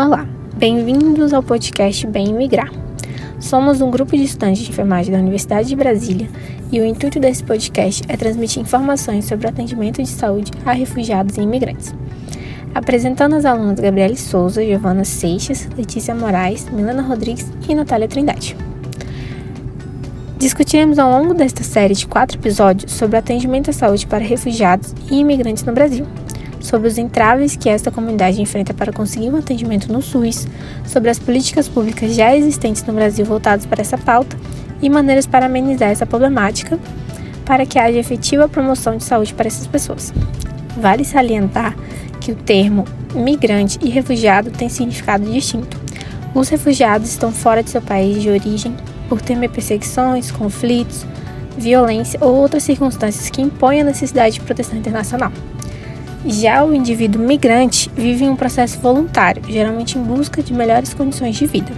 Olá, bem-vindos ao podcast Bem Migrar. Somos um grupo de estudantes de enfermagem da Universidade de Brasília e o intuito desse podcast é transmitir informações sobre o atendimento de saúde a refugiados e imigrantes. Apresentando as alunas Gabriele Souza, Giovana Seixas, Letícia Moraes, Milena Rodrigues e Natália Trindade. Discutiremos ao longo desta série de quatro episódios sobre atendimento à saúde para refugiados e imigrantes no Brasil, sobre os entraves que esta comunidade enfrenta para conseguir um atendimento no SUS, sobre as políticas públicas já existentes no Brasil voltadas para essa pauta e maneiras para amenizar essa problemática para que haja efetiva promoção de saúde para essas pessoas. Vale salientar que o termo migrante e refugiado tem significado distinto. Os refugiados estão fora de seu país de origem por temer perseguições, conflitos, violência ou outras circunstâncias que impõem a necessidade de proteção internacional. Já o indivíduo migrante vive em um processo voluntário, geralmente em busca de melhores condições de vida.